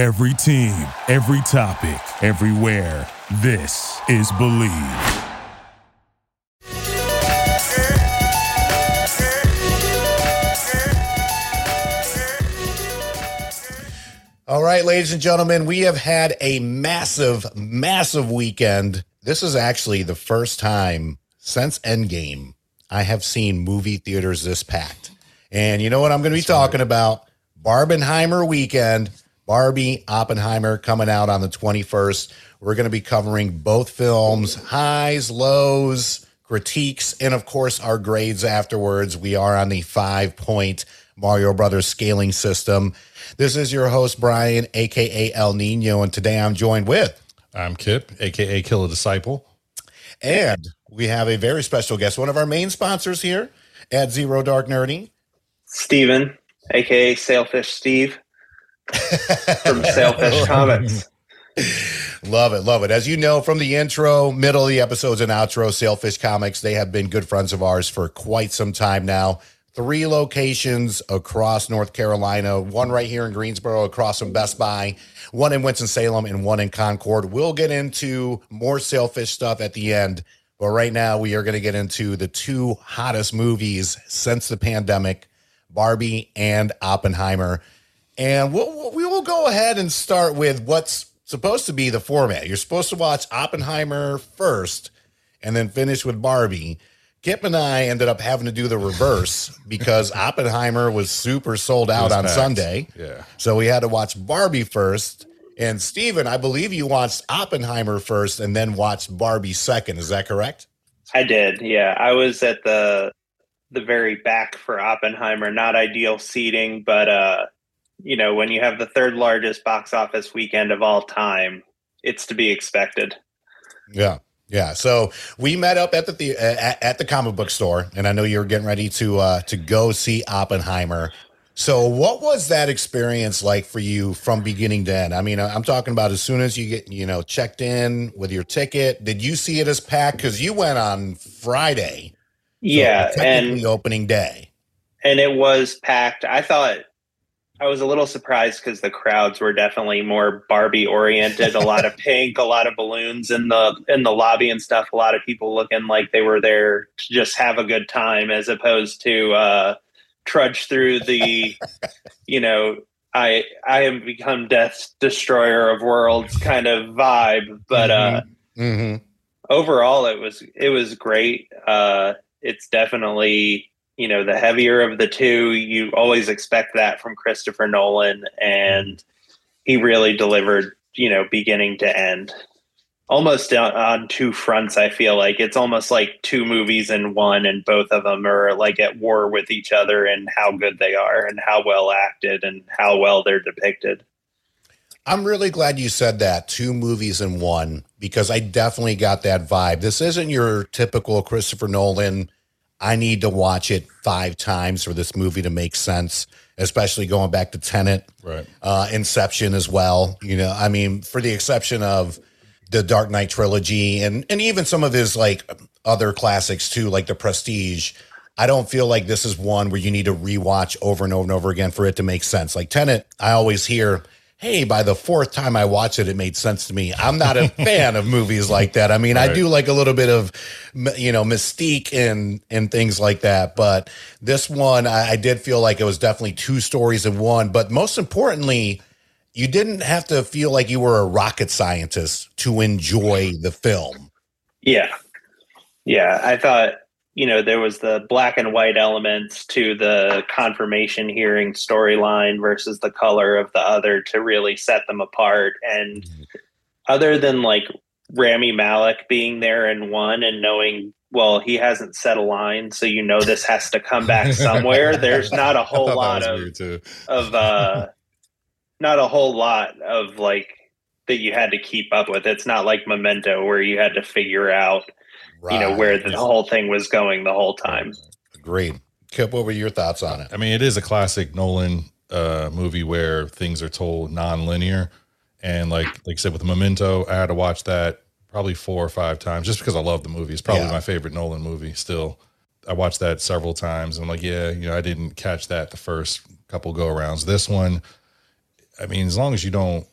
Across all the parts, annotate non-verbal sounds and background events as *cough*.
Every team, every topic, everywhere. This is Believe. All right, ladies and gentlemen, we have had a massive, massive weekend. This is actually the first time since Endgame I have seen movie theaters this packed. And you know what I'm going to be talking about? Barbenheimer weekend. Barbie Oppenheimer coming out on the 21st. We're going to be covering both films, highs, lows, critiques, and of course our grades afterwards. We are on the five point Mario Brothers scaling system. This is your host, Brian, aka El Nino, and today I'm joined with. I'm Kip, aka Kill a Disciple. And we have a very special guest, one of our main sponsors here at Zero Dark Nerdy. Steven, aka Sailfish Steve from Sailfish *laughs* Comics. Love it, love it. As you know from the intro, middle of the episodes, and outro, Sailfish Comics, they have been good friends of ours for quite some time now. Three locations across North Carolina, one right here in Greensboro across from Best Buy, one in Winston-Salem, and one in Concord. We'll get into more Sailfish stuff at the end. But right now, we are going to get into the two hottest movies since the pandemic Barbie and Oppenheimer. And we'll, we will go ahead and start with what's supposed to be the format. You're supposed to watch Oppenheimer first and then finish with Barbie. Kip and I ended up having to do the reverse because *laughs* Oppenheimer was super sold out on packed. Sunday. Yeah. So we had to watch Barbie first. And Steven, I believe you watched Oppenheimer first and then watched Barbie second. Is that correct? I did, yeah. I was at the the very back for Oppenheimer. Not ideal seating, but uh, you know, when you have the third largest box office weekend of all time, it's to be expected. Yeah. Yeah, so we met up at the, the at, at the comic book store, and I know you were getting ready to uh, to go see Oppenheimer. So, what was that experience like for you from beginning to end? I mean, I'm talking about as soon as you get you know checked in with your ticket. Did you see it as packed? Because you went on Friday, yeah, technically and opening day. and it was packed. I thought I was a little surprised because the crowds were definitely more Barbie oriented. A lot of *laughs* pink, a lot of balloons in the in the lobby and stuff. A lot of people looking like they were there to just have a good time, as opposed to uh, trudge through the, you know, I I have become death's destroyer of worlds kind of vibe. But uh, hmm overall it was it was great uh it's definitely you know the heavier of the two you always expect that from christopher nolan and he really delivered you know beginning to end almost on, two fronts i feel like it's almost like two movies in one and both of them are like at war with each other and how good they are and how well acted and how well they're depicted I'm really glad you said that. Two movies in one, because I definitely got that vibe. This isn't your typical Christopher Nolan. I need to watch it five times for this movie to make sense, especially going back to Tenet, Right. uh, Inception as well. You know, I mean, for the exception of the Dark Knight trilogy and and even some of his like other classics too, like The Prestige. I don't feel like this is one where you need to rewatch over and over and over again for it to make sense. Like Tenet, I always hear, "Hey, by the fourth time I watch it, it made sense to me." I'm not a *laughs* fan of movies like that. I mean, I do like a little bit of, you know, mystique and and things like that. But this one, I, I did feel like it was definitely two stories in one. But most importantly, you didn't have to feel like you were a rocket scientist to enjoy the film. Yeah. Yeah. I thought, you know, there was the black and white elements to the confirmation hearing storyline versus the color of the other to really set them apart. And other than like Rami Malek being there in one and knowing, well, he hasn't said a line, so you know this has to come back *laughs* somewhere. There's not a whole lot of of uh not a whole lot of like that you had to keep up with. It's not like Memento where you had to figure out, you know, where the whole thing was going the whole time. Agreed. Kip, what were your thoughts on it? I mean, it is a classic Nolan uh, movie where things are told non-linear, and like like I said with Memento, I had to watch that probably four or five times just because I love the movie. It's probably Yeah. my favorite Nolan movie still. I watched that several times. I'm like, yeah, you know, I didn't catch that the first couple go arounds. This one, I mean, as long as you don't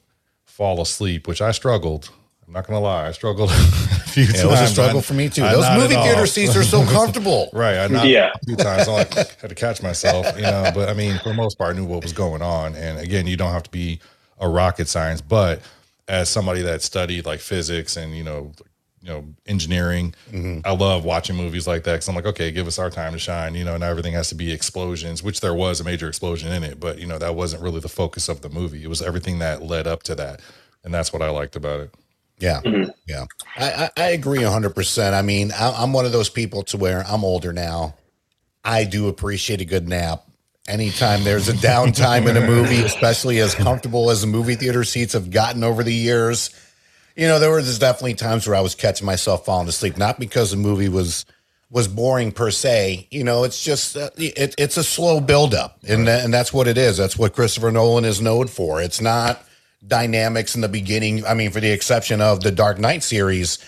fall asleep, which I struggled. I'm not gonna lie, I struggled *laughs* a few Yeah, times. it was a struggle I- for me too. I Those movie theater off. seats are so *laughs* comfortable. Right. I knocked Yeah. a few times. I like *laughs* had to catch myself, you know. But I mean, for the most part, I knew what was going on. And again, you don't have to be a rocket science, but as somebody that studied like physics and you know, you know, engineering, mm-hmm. I love watching movies like that because I'm like, okay, give us our time to shine, you know. And everything has to be explosions, which there was a major explosion in it, but you know, that wasn't really the focus of the movie. It was everything that led up to that, and that's what I liked about it. Yeah, yeah, I, I, I agree hundred percent. I mean, I, I'm one of those people to where I'm older now. I do appreciate a good nap. Anytime there's a downtime in a movie, especially as comfortable as the movie theater seats have gotten over the years, you know, there were there's definitely times where I was catching myself falling asleep, not because the movie was was boring per se. You know, it's just uh, it, it's a slow buildup, and and that's what it is. That's what Christopher Nolan is known for. It's not dynamics in the beginning. I mean, for the exception of the Dark Knight series,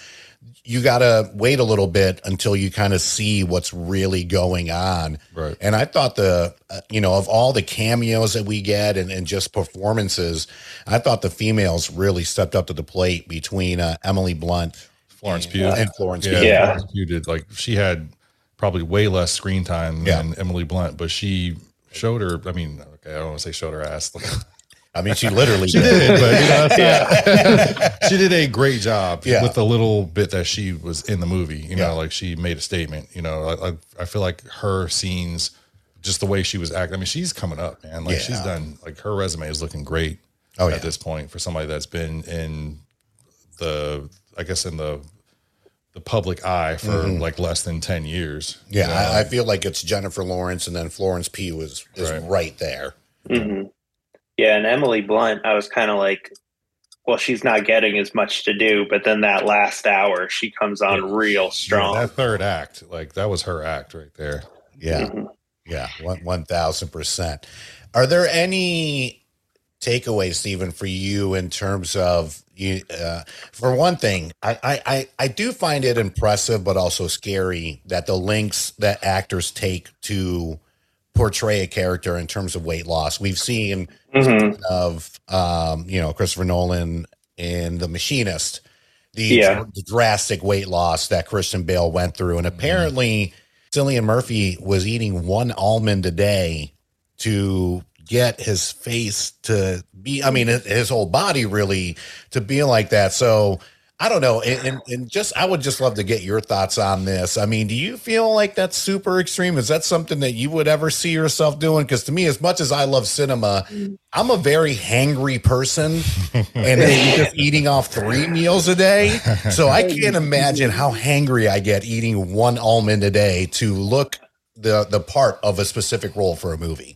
you got to wait a little bit until you kind of see what's really going on. Right. And I thought the, uh, you know, of all the cameos that we get and, and just performances, I thought the females really stepped up to the plate between uh, Emily Blunt Florence Pugh and Florence Yeah, Pugh. Yeah. Florence Pugh did like she had probably way less screen time Yeah. than Emily Blunt, but she showed her. I mean, okay, I don't want to say showed her ass. *laughs* I mean, she *laughs* literally she did, but you know, *laughs* it's not- she did a great job Yeah. with the little bit that she was in the movie. You know, Yeah. like she made a statement. You know, I, I, I feel like her scenes, just the way she was acting. I mean, she's coming up, man. Like she's done. Like her resume is looking great. Oh, at yeah. this point for somebody that's been in the, I guess in the the public eye for like less than 10 years. Mm-hmm. Yeah, You know, I, I feel like it's Jennifer Lawrence and then Florence P is, is Right. right. there. hmm Yeah, and Emily Blunt, I was kind of like, well, she's not getting as much to do, but then that last hour, she comes on real strong. that third act, like that was her act right there. Yeah. Mhm. Yeah, one one thousand percent. Are there any takeaways, Stephen, for you in terms of you? Uh, for one thing, I I I do find it impressive, but also scary that the links that actors take to portray a character in terms of weight loss. We've seen Mhm. of um, you know Christopher Nolan in The Machinist, the, Yeah. the drastic weight loss that Christian Bale went through, and apparently Cillian Murphy was eating one almond a day to get his face to be. I mean, his- his whole body really to be like that. So. I don't know, and, and, and just I would just love to get your thoughts on this. I mean, do you feel like that's super extreme? Is that something that you would ever see yourself doing? Because to me, as much as I love cinema, I'm a very hangry person, and just eating off three meals a day. So I can't imagine how hangry I get eating one almond a day to look the the part of a specific role for a movie.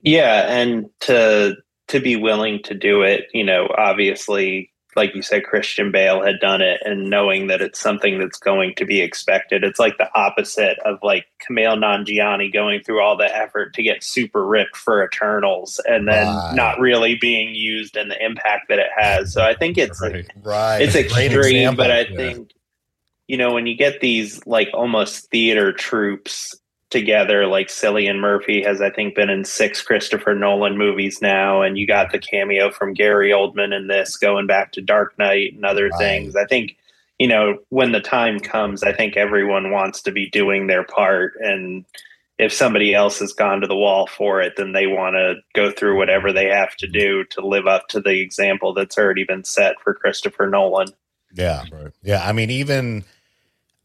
Yeah, and to to be willing to do it, you know, obviously, like you said, Christian Bale had done it, and knowing that it's something that's going to be expected, it's like the opposite of like Kumail Nanjiani going through all the effort to get super ripped for Eternals, and then Right. not really being used and the impact that it has. So I think it's Right. Right, it's extreme, but I yeah. think you know when you get these like almost theater troupes together, like Cillian Murphy has I think been in six Christopher Nolan movies now, and you got the cameo from Gary Oldman in this, going back to Dark Knight and other Right. things. I think you know when the time comes, I think everyone wants to be doing their part and. If somebody else has gone to the wall for it, then they want to go through whatever they have to do to live up to the example that's already been set for Christopher Nolan. yeah, Right. yeah. I mean, even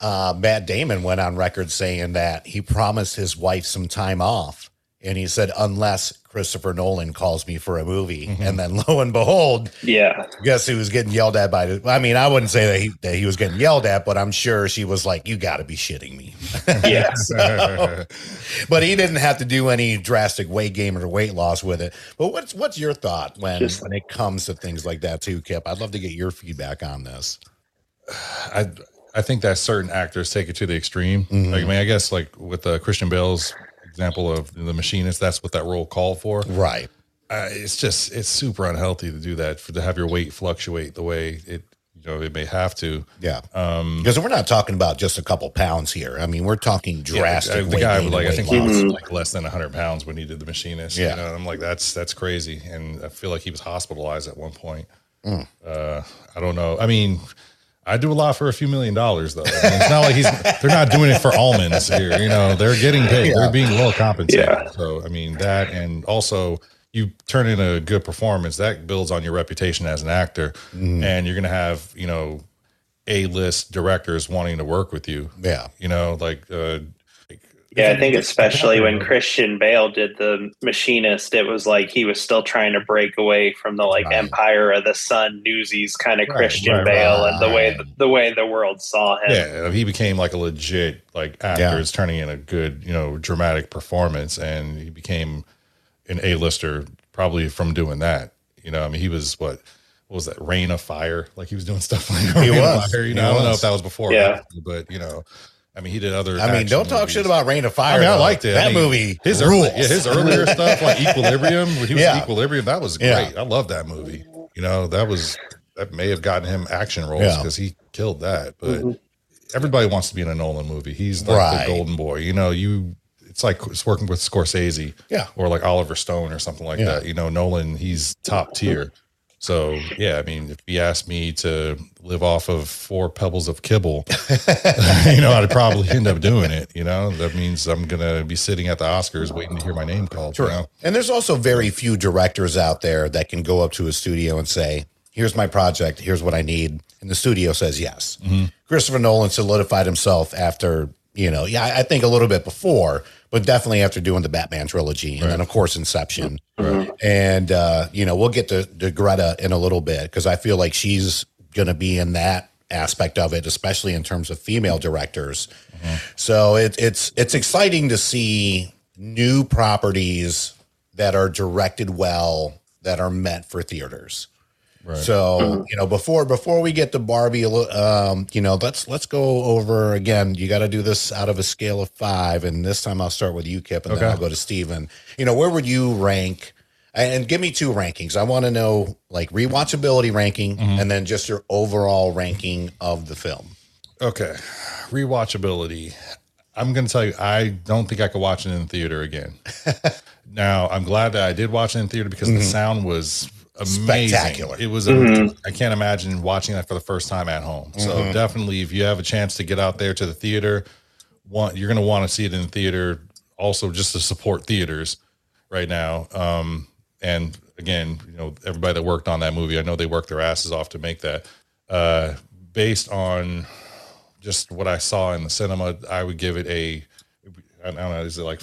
uh, Matt Damon went on record saying that he promised his wife some time off, and he said, "Unless Christopher Nolan calls me for a movie," and then *laughs* lo and behold, Yeah. guess who was getting yelled at by the I mean, I wouldn't say that he that he was getting yelled at, but I'm sure she was like, You gotta be shitting me. *laughs* Yeah. So- but he didn't have to do any drastic weight gain or weight loss with it. But what's what's your thought when Just- when it comes to things like that too, Kip? I'd love to get your feedback on this. I I think that certain actors take it to the extreme. Mhm. Like I mean, I guess like with uh, Christian Bale's example of the machinist, that's what that role called for. Right. Uh, it's just it's super unhealthy to do that for to have your weight fluctuate the way it you know it may have to. Yeah. Um, Because we're not talking about just a couple pounds here. I mean, we're talking yeah, drastic. the guy would like I think weight he was like less than 100 pounds when he did the machinist. Yeah. You know, I'm like that's that's crazy, and I feel like he was hospitalized at one point. Mm. Uh, I don't know. I mean. I do a lot for a few million dollars, though. I mean, it's not like he's. They're not doing it for almonds here. You know, they're getting paid. Yeah. They're being well compensated. Yeah. So, I mean, that and also you turn in a good performance that builds on your reputation as an actor, Mm. and you're going to have you know a list directors wanting to work with you. Yeah. You know, like uh, Yeah, I think especially when Christian Bale did the Machinist, it was like he was still trying to break away from the like Right. Empire of the Sun newsies kind of Right, Christian right, Bale right. and the way the way the world saw him. Yeah, he became like a legit like actor. Yeah. Is turning in a good, you know, dramatic performance, and he became an A-lister probably from doing that. You know, I mean, he was what, what was that? Reign of Fire, like he was doing stuff like He Rain of was. Fire. You know, He I don't know if that was before, Yeah. after, but you know, I mean, he did other. I mean, don't talk movies. shit about Reign of Fire. I mean, I liked it. That I mean, movie his rules. early, yeah, his earlier *laughs* stuff like Equilibrium, when he was Yeah. Equilibrium, that was great. Yeah. I love that movie. You know, that was that may have gotten him action roles Yeah. because he killed that. But mm-hmm. everybody wants to be in a Nolan movie. He's like Right. the golden boy. You know, you it's like it's working with Scorsese, Yeah. or like Oliver Stone or something like Yeah. that. You know, Nolan, he's top tier. So yeah, I mean, if he asked me to live off of four pebbles of kibble, *laughs* you know, I'd probably end up doing it. You know, that means I'm gonna be sitting at the Oscars waiting to hear my name called. you know? And there's also very few directors out there that can go up to a studio and say, "Here's my project. Here's what I need," and the studio says yes. Mm-hmm. Christopher Nolan solidified himself after you know, yeah, I think a little bit before, but definitely after doing the Batman trilogy, and then of course Inception. And uh, you know, we'll get to, to Greta in a little bit because I feel like she's going to be in that aspect of it, especially in terms of female directors. So it, it's it's exciting to see new properties that are directed well that are meant for theaters. Right. So mm-hmm. you know, before before we get to Barbie, um, you know, let's let's go over again. You got to do this out of a scale of five, and this time I'll start with you, Kip, and Okay. then I'll go to Steven. You know, where would you rank? And and give me two rankings. I want to know like rewatchability ranking, mm-hmm. and then just your overall ranking of the film. Okay. Rewatchability. I'm going to tell you, I don't think I could watch it in theater again. *laughs* now, I'm glad that I did watch it in theater because the mm-hmm. sound was amazing. Spectacular. It was, a, I can't imagine watching that for the first time at home. So, definitely, if you have a chance to get out there to the theater, want, you're going to want to see it in the theater also just to support theaters right now. Um, and again, you know, everybody that worked on that movie, I know they worked their asses off to make that. Uh, based on just what I saw in the cinema, I would give it a. I don't know. Is it like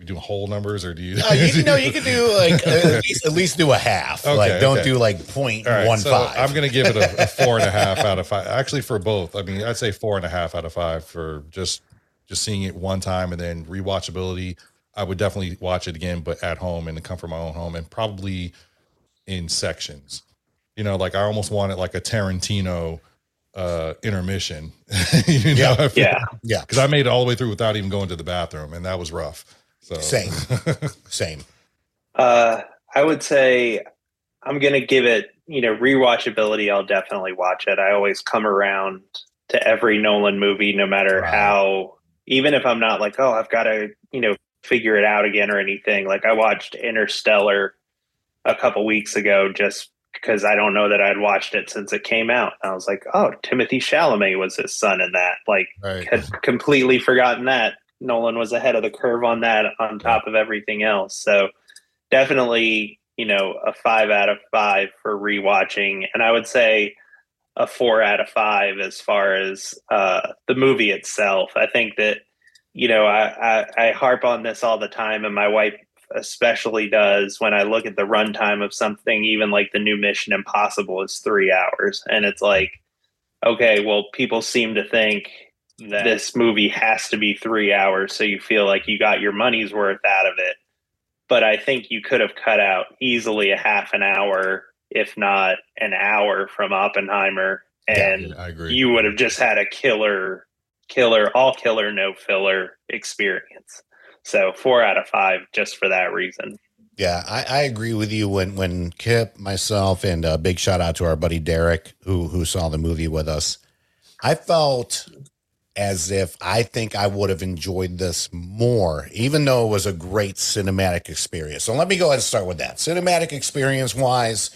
we do whole numbers or do you? Uh, you, know, you can do *laughs* like at least, at least do a half. Okay, like, don't okay. do like point All right, one so five. I'm going to give it a, a *laughs* four and a half out of five. Actually, for both, I mean, I'd say four and a half out of five for just just seeing it one time and then rewatchability. I would definitely watch it again, but at home in the comfort of my own home and probably in sections. You know, like I almost wanted like a Tarantino uh intermission. *laughs* you know, Yeah, Yeah. yeah, because I made it all the way through without even going to the bathroom, and that was rough. So same, *laughs* same. Uh, I would say I'm going to give it, you know, rewatchability. I'll definitely watch it. I always come around to every Nolan movie, no matter Right. how, even if I'm not like, oh, I've got to, you know, figure it out again or anything. Like I watched Interstellar a couple weeks ago just because I don't know that I'd watched it since it came out. I was like, oh, Timothy Chalamet was his son in that. Like, right. had completely forgotten that Nolan was ahead of the curve on that on top of everything else. So definitely, you know, a five out of five for rewatching. And I would say a four out of five as far as uh, the movie itself. I think that, you know, I, I, I harp on this all the time, and my wife especially does when I look at the runtime of something, even like the new Mission Impossible is three hours. And it's like, okay, well, people seem to think that this movie has to be three hours so you feel like you got your money's worth out of it. But I think you could have cut out easily a half an hour, if not an hour from Oppenheimer. And Yeah, I agree. you would have just had a killer, killer, all killer, no filler experience. So four out of five just for that reason. Yeah, I, I agree with you. When when Kip, myself, and a big shout out to our buddy Derek, who who saw the movie with us, I felt as if I think I would have enjoyed this more, even though it was a great cinematic experience. So let me go ahead and start with that. Cinematic experience wise,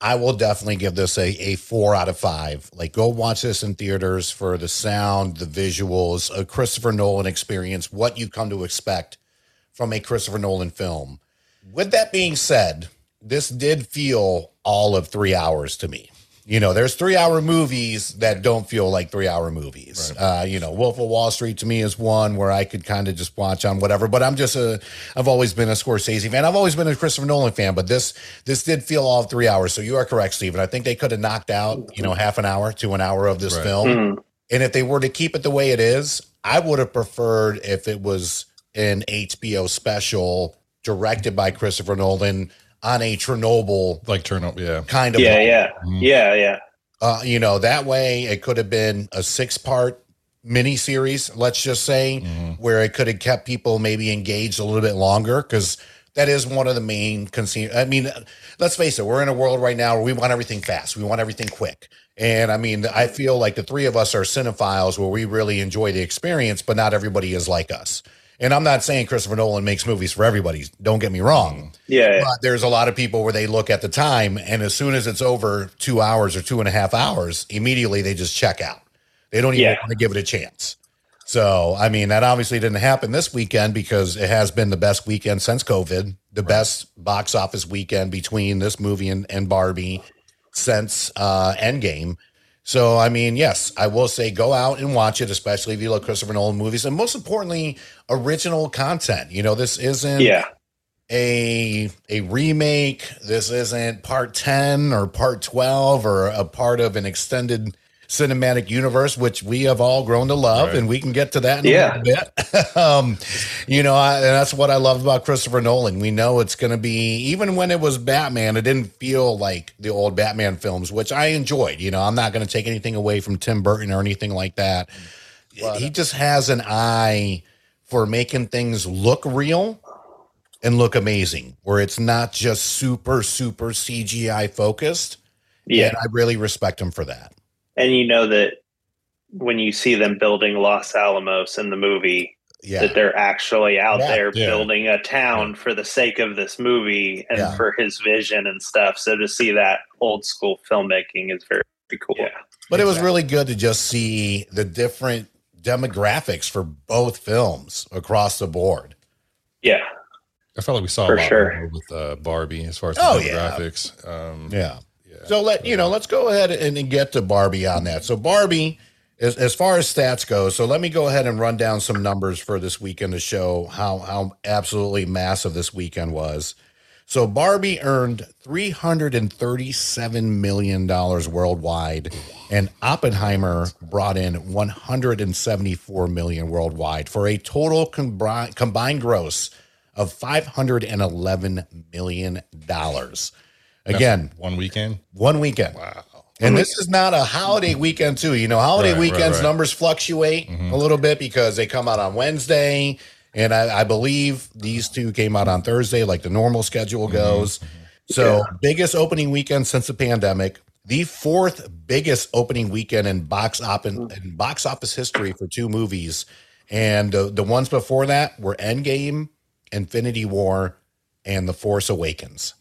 I will definitely give this a, a four out of five. Like, go watch this in theaters for the sound, the visuals, a Christopher Nolan experience, what you come to expect from a Christopher Nolan film. With that being said, this did feel all of three hours to me. You know, there's three hour movies that don't feel like three hour movies. Uh, you know, Wolf of Wall Street to me is one where I could kind of just watch on whatever. But I'm just a, I've always been a Scorsese fan. I've always been a Christopher Nolan fan. But this, this did feel all three hours. So you are correct, Stephen. I think they could have knocked out, you know, half an hour to an hour of this Right. film. Mhm. And if they were to keep it the way it is, I would have preferred if it was an HBO special directed by Christopher Nolan on a Chernobyl Like turn up, yeah. kind of Yeah, level. yeah, Mhm. yeah, yeah. Uh, you know, that way it could have been a six part mini series, let's just say, Mhm. where it could have kept people maybe engaged a little bit longer because that is one of the main concern. I mean, let's face it, we're in a world right now where we want everything fast, we want everything quick. And I mean, I feel like the three of us are cinephiles where we really enjoy the experience, but not everybody is like us. And I'm not saying Christopher Nolan makes movies for everybody. Don't get me wrong. Yeah. But there's a lot of people where they look at the time, and as soon as it's over two hours or two and a half hours, immediately they just check out. They don't even Yeah. want to give it a chance. So, I mean, that obviously didn't happen this weekend because it has been the best weekend since COVID, the best box office weekend between this movie and, and Barbie since uh, Endgame. So, I mean, yes, I will say go out and watch it, especially if you love Christopher Nolan movies, and most importantly, original content. You know, this isn't yeah. a a remake. This isn't part 10 or part 12 or a part of an extended cinematic universe, which we have all grown to love, Right. and we can get to that in Yeah. a little bit. *laughs* um, you know, I, and that's what I love about Christopher Nolan. We know it's going to be, even when it was Batman, it didn't feel like the old Batman films, which I enjoyed. You know, I'm not going to take anything away from Tim Burton or anything like that. he just has an eye for making things look real and look amazing, where it's not just super, super CGI focused. Yeah. And I really respect him for that. And you know that when you see them building Los Alamos in the movie, Yeah. that they're actually out Yeah, there yeah. building a town for the sake of this movie and Yeah. for his vision and stuff. So to see that old school filmmaking is very, very cool. Yeah. But it was really good to just see the different demographics for both films across the board. Yeah. I felt like we saw For a lot sure. more with uh, Barbie as far as Oh, the yeah. demographics. Um, Yeah. yeah. So let you know, let's go ahead and, get to Barbie on that. So Barbie, as, as far as stats go, so let me go ahead and run down some numbers for this weekend to show how how absolutely massive this weekend was. So Barbie earned three hundred and thirty-seven million dollars worldwide, and Oppenheimer brought in one hundred and seventy-four million worldwide for a total combined gross of five hundred and eleven million dollars. That's Again, one weekend. one weekend. Wow. And this is not a holiday weekend, too. You know, holiday Right, right, weekends right. numbers fluctuate Mhm. a little bit because they come out on Wednesday. And I, I believe these two came out on Thursday, like the normal schedule Mm-hmm. goes. So, biggest opening weekend since the pandemic, the fourth biggest opening weekend in box op in, in box office history for two movies. And the, the ones before that were Endgame, Infinity War, and The Force Awakens.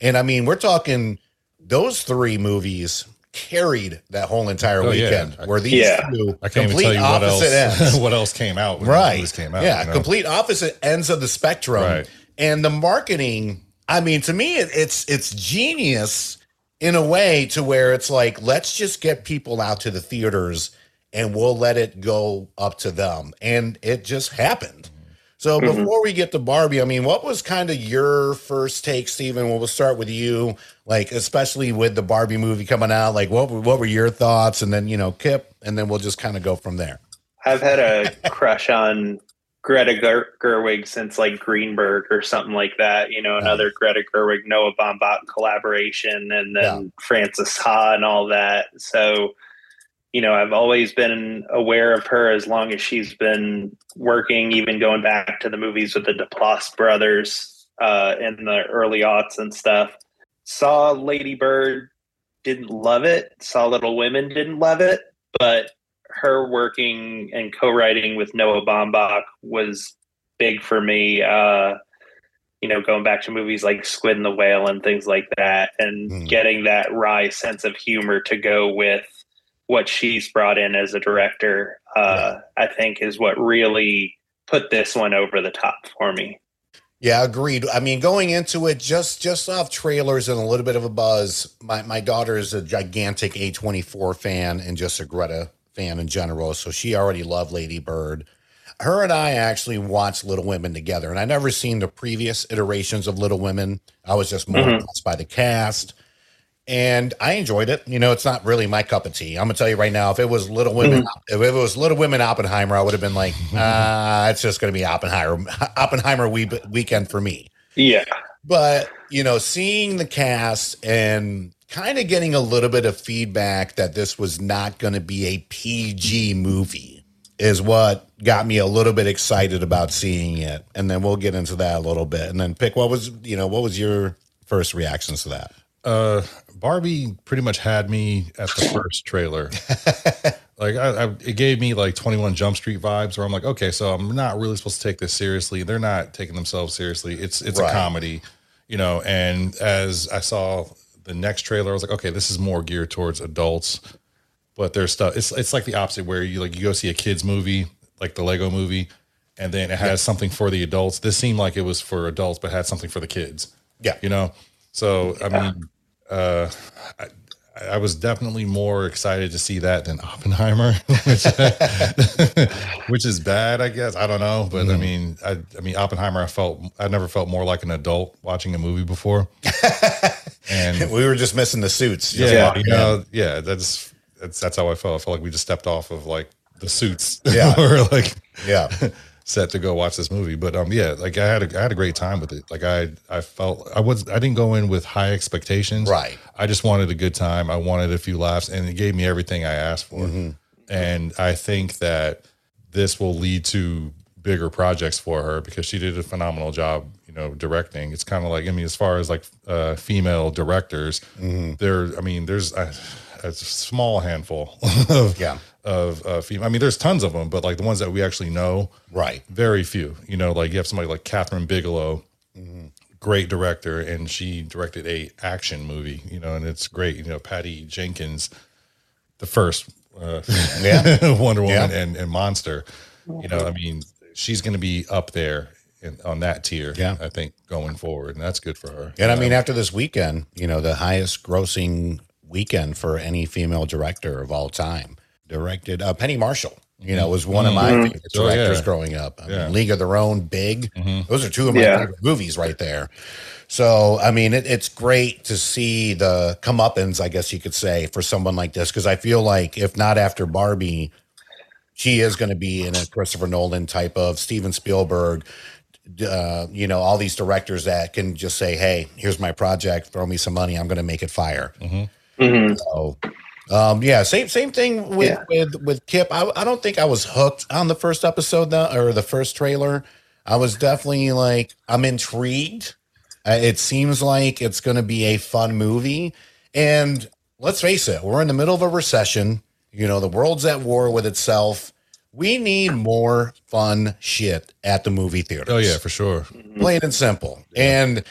And I mean, we're talking those three movies carried that whole entire Oh, yeah. weekend. Where these Yeah. two I can't even complete tell you what else opposite ends. *laughs* what else came out when right. the movies came out. yeah, you know? complete opposite ends of the spectrum. Right. And the marketing, I mean, to me, it, it's it's genius in a way to where it's like, let's just get people out to the theaters and we'll let it go up to them. And it just happened. So Mhm. before we get to Barbie, I mean, what was kind of your first take, Stephen? Well, we'll start with you, like especially with the Barbie movie coming out. Like, what were- what were your thoughts? And then you know, Kip, and then we'll just kind of go from there. I've had a crush on Greta Ger- Gerwig since like Greenberg or something like that. You know, another Greta Gerwig Noah Baumbach collaboration, and then Frances Ha and all that. So, you know, I've always been aware of her as long as she's been working, even going back to the movies with the Duplass brothers. uh, in the early aughts and stuff. Saw Lady Bird, didn't love it. Saw Little Women, didn't love it. But her working and co-writing with Noah Baumbach was big for me. Uh, you know, going back to movies like Squid and the Whale and things like that, and Mm. getting that wry sense of humor to go with what she's brought in as a director, uh, I think is what really put this one over the top for me. Yeah, agreed. I mean, going into it just just off trailers and a little bit of a buzz. My my daughter is a gigantic A24 fan and just a Greta fan in general, so she already loved Lady Bird. Her and I actually watched Little Women together, and I never seen the previous iterations of Little Women. I was just more Mhm. impressed by the cast, and I enjoyed it. You know, it's not really my cup of tea. I'm gonna tell you right now, if it was Little Women, if it was Little Women Oppenheimer, I would have been like, *laughs* ah, it's just gonna be Oppenheimer Oppenheimer we- weekend for me. Yeah. But, you know, seeing the cast and kind of getting a little bit of feedback that this was not going to be a PG movie is what got me a little bit excited about seeing it. And then we'll get into that a little bit. And then pick what was, you know, what was your first reactions to that? Uh, Barbie pretty much had me at the first trailer. *laughs* like, I, I, it gave me like Twenty One Jump Street vibes, where I'm like, okay, so I'm not really supposed to take this seriously. They're not taking themselves seriously. It's it's Right. a comedy, you know. And as I saw the next trailer, I was like, okay, this is more geared towards adults. But there's stuff. It's it's like the opposite, where you like you go see a kids movie, like the Lego movie, and then it has something for the adults. This seemed like it was for adults, but had something for the kids Yeah. you know so i mean uh I, I was definitely more excited to see that than oppenheimer *laughs* which, which is bad i guess i don't know but i mean I, I mean oppenheimer i felt i never felt more like an adult watching a movie before and *laughs* We were just missing the suits. Yeah you know yeah that's that's that's how i felt i felt like we just stepped off of like the suits Yeah. *laughs* or like Yeah. Set to go watch this movie. But um, yeah, like I had a, I had a great time with it. Like I I felt I was I didn't go in with high expectations. Right. I just wanted a good time. I wanted a few laughs, and it gave me everything I asked for. Mm-hmm. And I think that this will lead to bigger projects for her because she did a phenomenal job. You know, directing. It's kind of like I mean, as far as like uh, female directors, Mm-hmm. there. I mean, there's a, a small handful *laughs* of Yeah. Of uh, female. I mean, there's tons of them, but like the ones that we actually know, Right. very few. You know, like you have somebody like Kathryn Bigelow, great director, and she directed a action movie. You know, and it's great. You know, Patty Jenkins, the first uh, Yeah. *laughs* Wonder Woman Yeah. and, and Monster. You know, I mean, she's going to be up there in, on that tier. Yeah. I think going forward, and that's good for her. And I mean, after this weekend, you know, the highest grossing weekend for any female director of all time, directed uh, Penny Marshall. You know, was one of my favorite Oh, yeah. directors growing up. I Yeah. mean, League of Their Own, Big. Those are two of my Yeah. favorite movies right there. So, I mean, it, it's great to see the comeuppance, I guess you could say, for someone like this, because I feel like if not after Barbie, she is going to be in a Christopher Nolan type of Steven Spielberg, uh, you know, all these directors that can just say, "Hey, here's my project. Throw me some money. I'm going to make it fire." Mhm. So, um, yeah, same same thing with Yeah. with with Kip. I, I don't think I was hooked on the first episode though, or the first trailer. I was definitely like, I'm intrigued. Uh, it seems like it's going to be a fun movie, and let's face it, we're in the middle of a recession. You know, the world's at war with itself. We need more fun shit at the movie theater. Oh yeah, for sure. plain and simple. And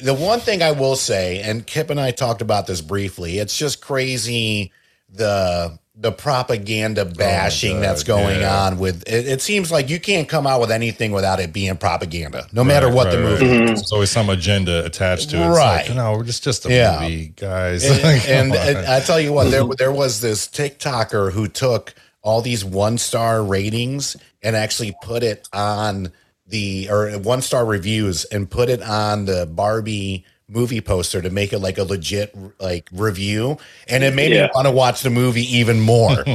the one thing I will say, and Kip and I talked about this briefly, it's just crazy the the propaganda oh bashing God, that's going yeah. on with it, it seems like you can't come out with anything without it being propaganda, no matter Right, what the movie right. is. There's always some agenda attached to it. Right. Like, no, we're just just a Yeah. movie, guys. and, Like, *laughs* and, and I tell you what, there there was this TikToker who took all these one star ratings and actually put it on the or one star reviews and put it on the Barbie movie poster to make it like a legit like review and it made me want to watch the movie even more. *laughs*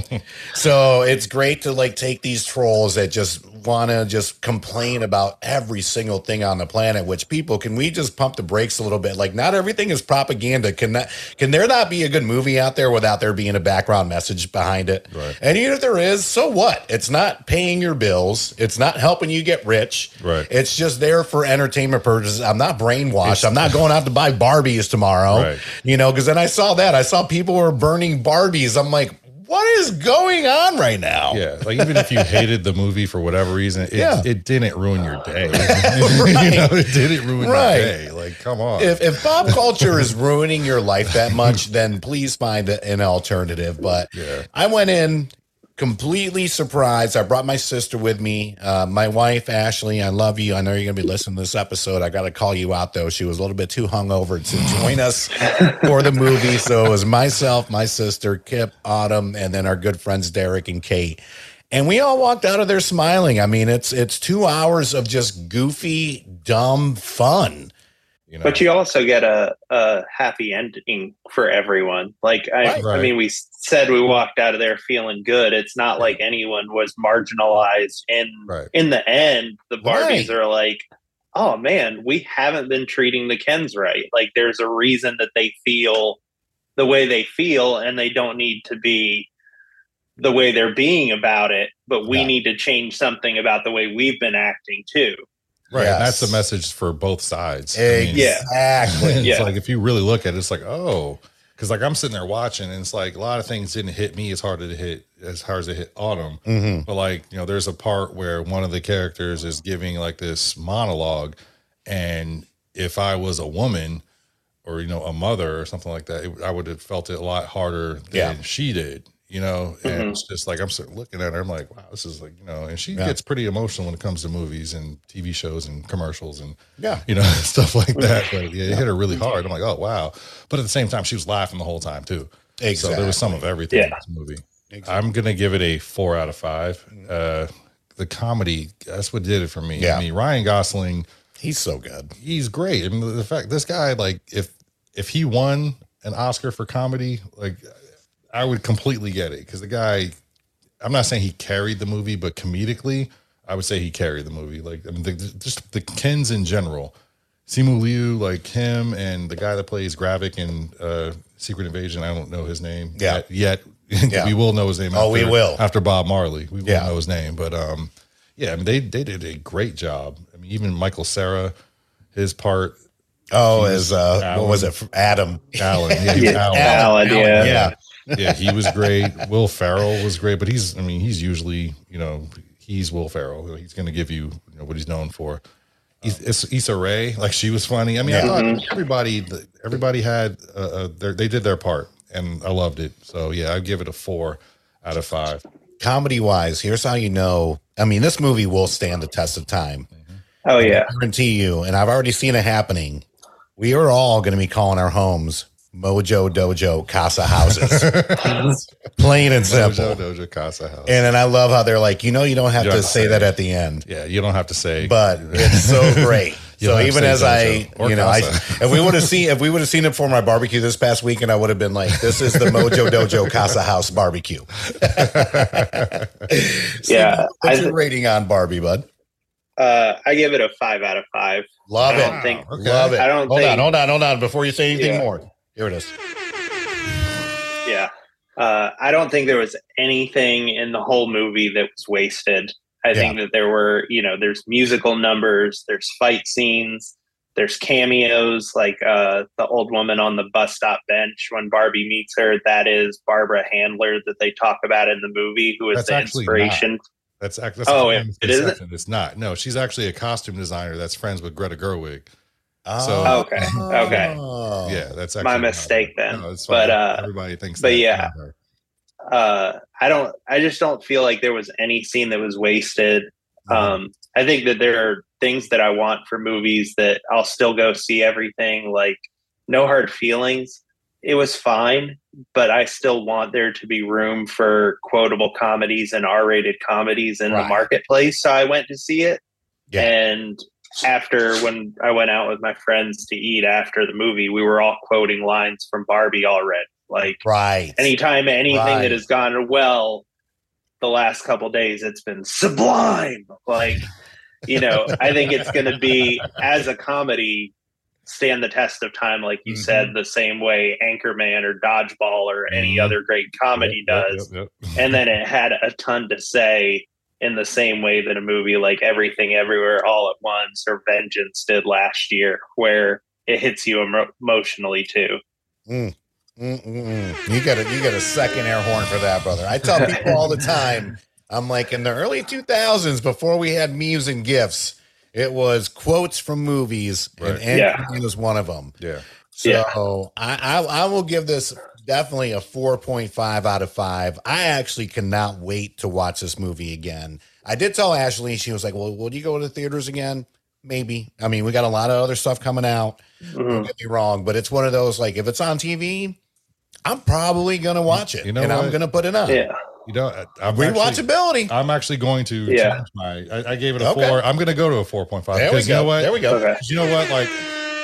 So it's great to like take these trolls that just want to just complain about every single thing on the planet. Which people can we just pump the brakes a little bit? Like, not everything is propaganda. Can that can there not be a good movie out there without there being a background message behind it? Right. And even if there is, so what? It's not paying your bills. It's not helping you get rich. Right. It's just there for entertainment purposes. I'm not brainwashed. I'm not going out to buy Barbies tomorrow. Right. You know, because then I saw that. I saw people were burning Barbies. I'm like, what is going on right now? Yeah, like even if you hated the movie for whatever reason, it, Yeah. it didn't ruin your day. *laughs* *laughs* you know, it didn't ruin Right. your day. Like, come on. If, if pop culture is ruining your life that much, then please find an alternative. But *laughs* Yeah. I went in completely surprised. I brought my sister with me. Uh, my wife, Ashley, I love you. I know you're going to be listening to this episode. I got to call you out, though. She was a little bit too hungover to join us for the movie. So it was myself, my sister, Kip, Autumn, and then our good friends, Derek and Kate. And we all walked out of there smiling. I mean, it's it's two hours of just goofy, dumb fun. You know, But you also get a, a happy ending for everyone. Like I, Right. I mean, we said we walked out of there feeling good. It's not like anyone was marginalized. And Right. in the end, the Barbies Right. are like, "Oh man, we haven't been treating the Kens right. Like there's a reason that they feel the way they feel, and they don't need to be the way they're being about it. But we Yeah. need to change something about the way we've been acting too." Right. And that's the message for both sides. I mean, Exactly. it's Yeah. like if you really look at it, it's like, oh, because like I'm sitting there watching, and it's like a lot of things didn't hit me as hard as it hit as hard as it hit Autumn. hmm But like, you know, there's a part where one of the characters is giving like this monologue, and if I was a woman or you know a mother or something like that, it, I would have felt it a lot harder than Yeah. she did. You know, and Mhm. it's just like I'm sort of looking at her. I'm like, wow, this is like you know, and she Yeah. gets pretty emotional when it comes to movies and TV shows and commercials and Yeah. you know *laughs* stuff like that. But yeah, it hit her really hard. I'm like, oh wow. But at the same time, she was laughing the whole time too. Exactly. So there was some of everything in Yeah. this movie. I'm gonna give it a four out of five. Uh, the comedy, that's what did it for me. Yeah. I mean, Ryan Gosling, He's so good. he's great. I mean, the- the fact this guy, like, if if he won an Oscar for comedy, like, I would completely get it because the guy. I'm not saying he carried the movie, but comedically, I would say he carried the movie. Like, I mean, the, just the Kens in general. Simu Liu, like him, and the guy that plays Gravik in uh, Secret Invasion. I don't know his name Yeah. yet. yet. *laughs* Yeah. we will know his name. Oh, we will. after Bob Marley. We will Yeah. know his name, but um, yeah, I mean, they they did a great job. I mean, even Michael Cera, his part, Oh, as was uh, what was it? Adam. Alan, yeah, he *laughs* was Yeah, Alan. Alan, yeah. yeah. Yeah, he was great. Will Ferrell was great, but he's, I mean, he's usually, you know, he's Will Ferrell. He's going to give you, you know, what he's known for. Issa Issa Rae, like she was funny. I mean, I thought everybody, everybody had, uh, uh, their, they did their part, and I loved it. So yeah, I give it a four out of five. Comedy wise, here's how you know. I mean, this movie will stand the test of time. Oh yeah. I guarantee you, and I've already seen it happening. We are all going to be calling our homes Mojo Dojo Casa Houses. *laughs* Plain and simple. Dojo Dojo Casa House. And then I love how they're like, you know, you don't have You to have to say say that at the end. yeah, you don't have to say, But it's so *laughs* great. So don't have to even as I, Dojo or you know, I, *laughs* if we would have seen if we would have seen it for my barbecue this past weekend, I would have been like, "This is the Mojo Dojo Casa House barbecue." Steve, Yeah, what's I- your rating on Barbie, bud? Uh, I give it a five out of five. Love I it. don't think- Okay. Love it. I don't hold think- on, hold on, hold on. Before you say anything Yeah. more, here it is. Yeah. Uh, I don't think there was anything in the whole movie that was wasted. I think that there were, you know, there's musical numbers, there's fight scenes, there's cameos, like uh, the old woman on the bus stop bench when Barbie meets her. That is Barbara Handler that they talk about in the movie, who is That's the inspiration. That's act- that's Oh, yeah. It isn't? It's not. No, she's actually a costume designer that's friends with Greta Gerwig. Oh, Okay, *laughs* okay. Yeah, that's actually My mistake then. No, it's But, uh, everybody thinks. but that, yeah. uh, I don't. I just don't feel like there was any scene that was wasted. Um, I think that there are things that I want for movies that I'll still go see everything. Like No Hard Feelings, it was fine, but I still want there to be room for quotable comedies and R-rated comedies in Right. the marketplace. So I went to see it, Yeah. and after when I went out with my friends to eat after the movie, we were all quoting lines from Barbie already. Like right. anytime anything Right. that has gone well the last couple days it's been sublime. Like, you know, I think it's going to be as a comedy stand the test of time, like you mm-hmm. said, the same way Anchorman or Dodgeball or any mm-hmm. other great comedy yep, does. Yep, yep, and then it had a ton to say in the same way that a movie like Everything Everywhere All at Once or Vengeance did last year, where it hits you emo- emotionally too. Mm. Mm-mm-mm. You got a you got a second air horn for that, brother. I tell people all the time. I'm like in the early 2000s, before we had memes and gifs, it was quotes from movies, right. and Anthony yeah. was one of them. Yeah. So yeah. I, I I will give this definitely a 4.5 out of five. I actually cannot wait to watch this movie again. I did tell Ashley, she was like, "Well, will you go to the theaters again?" Maybe. I mean, we got a lot of other stuff coming out. Mm-hmm. Don't get me wrong, but it's one of those like if it's on TV, I'm probably gonna watch it. You know, and what? I'm gonna put it on. Yeah. You know, I'm rewatchability. Actually, I'm actually going to yeah. change my. I, I gave it a okay. four. I'm going to go to a four point five. There we go. You know what? There we go. Okay. You know what? Like,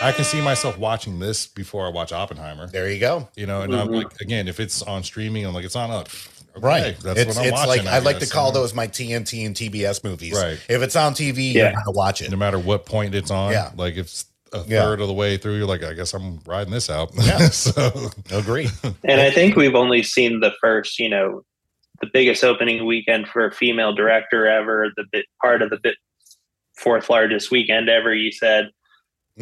I can see myself watching this before I watch Oppenheimer. There you go. You know, and mm-hmm. I'm like, again, if it's on streaming, I'm like, it's on up. Okay, right. That's it's, what I'm it's watching. Like I, I like to call those my TNT and TBS movies. Right. If it's on TV, yeah. you're going to watch it, no matter what point it's on. Yeah. Like if it's a third yeah. of the way through, you're like, I guess I'm riding this out. Yeah. *laughs* so agree. And I think we've only seen the first, you know, the biggest opening weekend for a female director ever, the bit part of the bit fourth largest weekend ever, you said. Mm-hmm.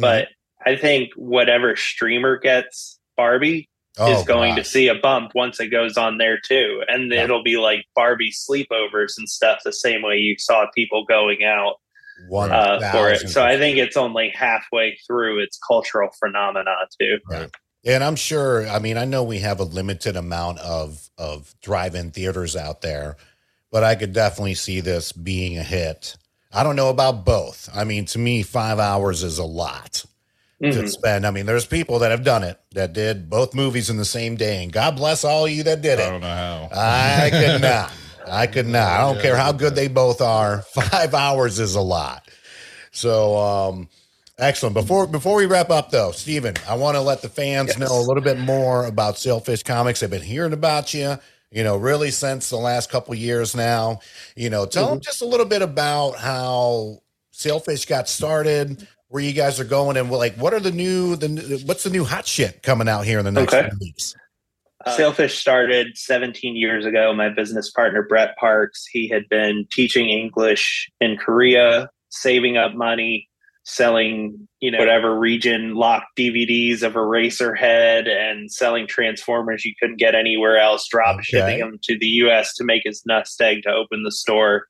I think whatever streamer gets Barbie oh, is going gosh. to see a bump once it goes on there too. And yeah. it'll be like Barbie sleepovers and stuff the same way you saw people going out uh, for it. So I think it's only halfway through its cultural phenomena too. Right. And I'm sure. I mean, I know we have a limited amount of of drive-in theaters out there, but I could definitely see this being a hit. I don't know about both. I mean, to me, five hours is a lot mm-hmm. to spend. I mean, there's people that have done it that did both movies in the same day, and God bless all you that did it. I don't know how. I could *laughs* not. I could not. I don't yeah, care how good they both are. *laughs* Five hours is a lot. So, um, excellent. Before before we wrap up, though, Stephen, I want to let the fans yes. know a little bit more about Sailfish Comics. They've been hearing about you. You know, really since the last couple years now. You know, tell mm-hmm. them just a little bit about how Sailfish got started, where you guys are going, and like what are the new the what's the new hot shit coming out here in the next okay. weeks. Uh, Sailfish started 17 years ago. My business partner, Brett Parks, he had been teaching English in Korea, saving up money, selling, you know, whatever region locked DVDs of Eraserhead and selling Transformers you couldn't get anywhere else, drop okay. shipping them to the US to make his nest egg to open the store.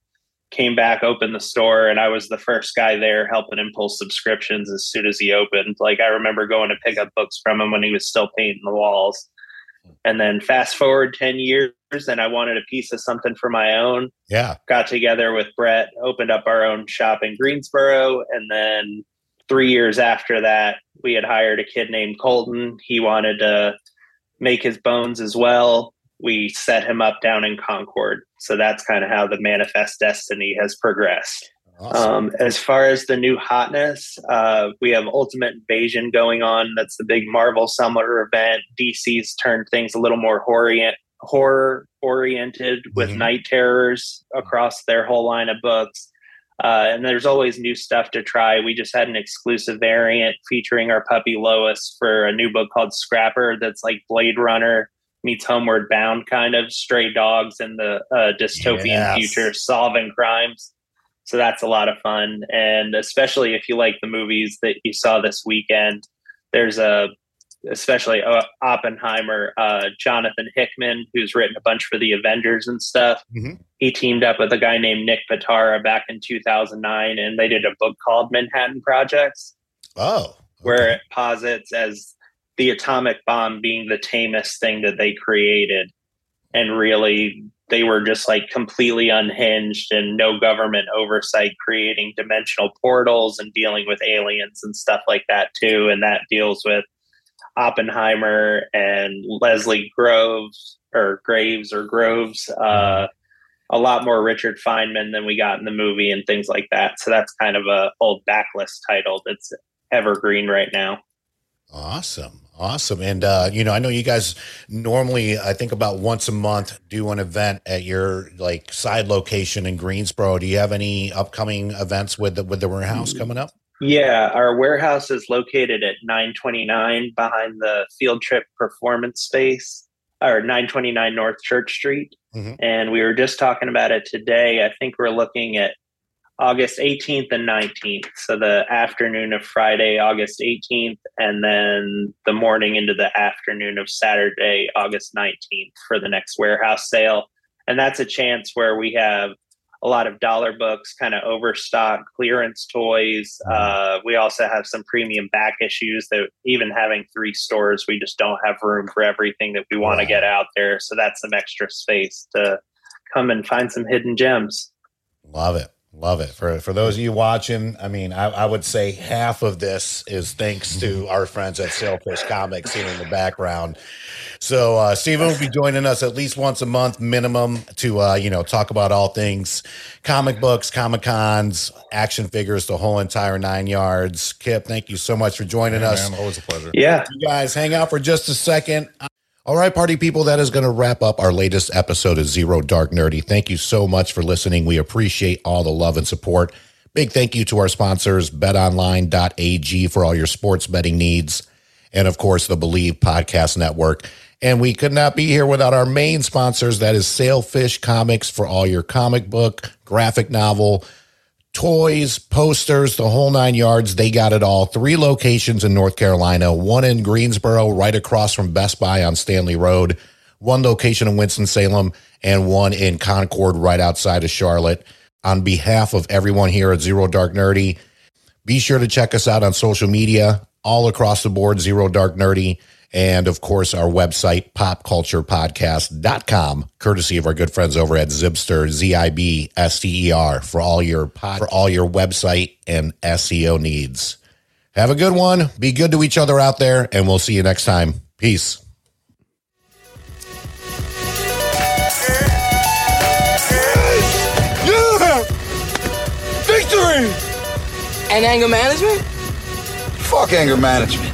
Came back, opened the store, and I was the first guy there helping him pull subscriptions as soon as he opened. Like I remember going to pick up books from him when he was still painting the walls and then fast forward 10 years and I wanted a piece of something for my own. Yeah. Got together with Brett, opened up our own shop in Greensboro. And then three years after that, we had hired a kid named Colton. He wanted to make his bones as well. We set him up down in Concord. So that's kind of how the Manifest Destiny has progressed. Awesome. Um, as far as the new hotness, uh, we have Ultimate Invasion going on. That's the big Marvel summer event. DC's turned things a little more horror horror oriented with mm-hmm. Knight Terrors across their whole line of books. Uh, and there's always new stuff to try. We just had an exclusive variant featuring our puppy Lois for a new book called Scrapper that's like Blade Runner meets Homeward Bound, kind of stray dogs in the uh, dystopian yes. future solving crimes. So that's a lot of fun. And especially if you like the movies that you saw this weekend, there's a, especially uh, Oppenheimer, uh, Jonathan Hickman, who's written a bunch for the Avengers and stuff. Mm-hmm. He teamed up with a guy named Nick Pitarra back in 2009, and they did a book called Manhattan Projects. Oh. Okay. Where it posits as the atomic bomb being the tamest thing that they created. And really they were just like completely unhinged and no government oversight creating dimensional portals and dealing with aliens and stuff like that too. And that deals with oppenheimer and leslie groves or graves or groves uh, a lot more richard feynman than we got in the movie and things like that. So that's kind of a old backlist title that's evergreen right now. Awesome Awesome. And, uh, you know, I know you guys normally, I think about once a month, do an event at your like side location in Greensboro. Do you have any upcoming events with the, with the warehouse coming up? Yeah, our warehouse is located at 929 behind the field trip performance space or 929 North Church Street. Mhm. And we were just talking about it today. I think we're looking at August 18th and 19th. So the afternoon of Friday, August 18th, and then the morning into the afternoon of Saturday, August 19th for the next warehouse sale. And that's a chance where we have a lot of dollar books, kind of overstock clearance toys. Uh, we also have some premium back issues that even having three stores, we just don't have room for everything that we want to Wow. get out there. So that's some extra space to come and find some hidden gems. Love it. Love it. For for those of you watching, I mean, I, I would say half of this is thanks to our friends at Sailfish Comics here in the background. So uh Steven will be joining us at least once a month minimum to uh, you know, talk about all things comic books, comic cons, action figures, the whole entire nine yards. Kip, thank you so much for joining Yeah, us. man, always a pleasure. Yeah. You guys hang out for just a second. All right, party people, that is going to wrap up our latest episode of Zero Dark Nerdy. Thank you so much for listening. We appreciate all the love and support. Big thank you to our sponsors, betonline.ag for all your sports betting needs, and of course, the Bleav Podcast Network. And we could not be here without our main sponsors, that is Sailfish Comics for all your comic book, graphic novel, toys, posters, the whole nine yards. They got it all. Three locations in North Carolina, one in Greensboro, right across from Best Buy on Stanley Road, one location in Winston-Salem, and one in Concord, right outside of Charlotte. On behalf of everyone here at Zero Dark Nerdy, be sure to check us out on social media, all across the board, Zero Dark Nerdy. And of course, our website, popculturepodcast.com, courtesy of our good friends over at Zibster, Z I B S T E R, for all your pod, for all your website and SEO needs. Have a good one. Be good to each other out there, and we'll see you next time. Peace. Yeah! Victory! And anger management? Fuck anger management.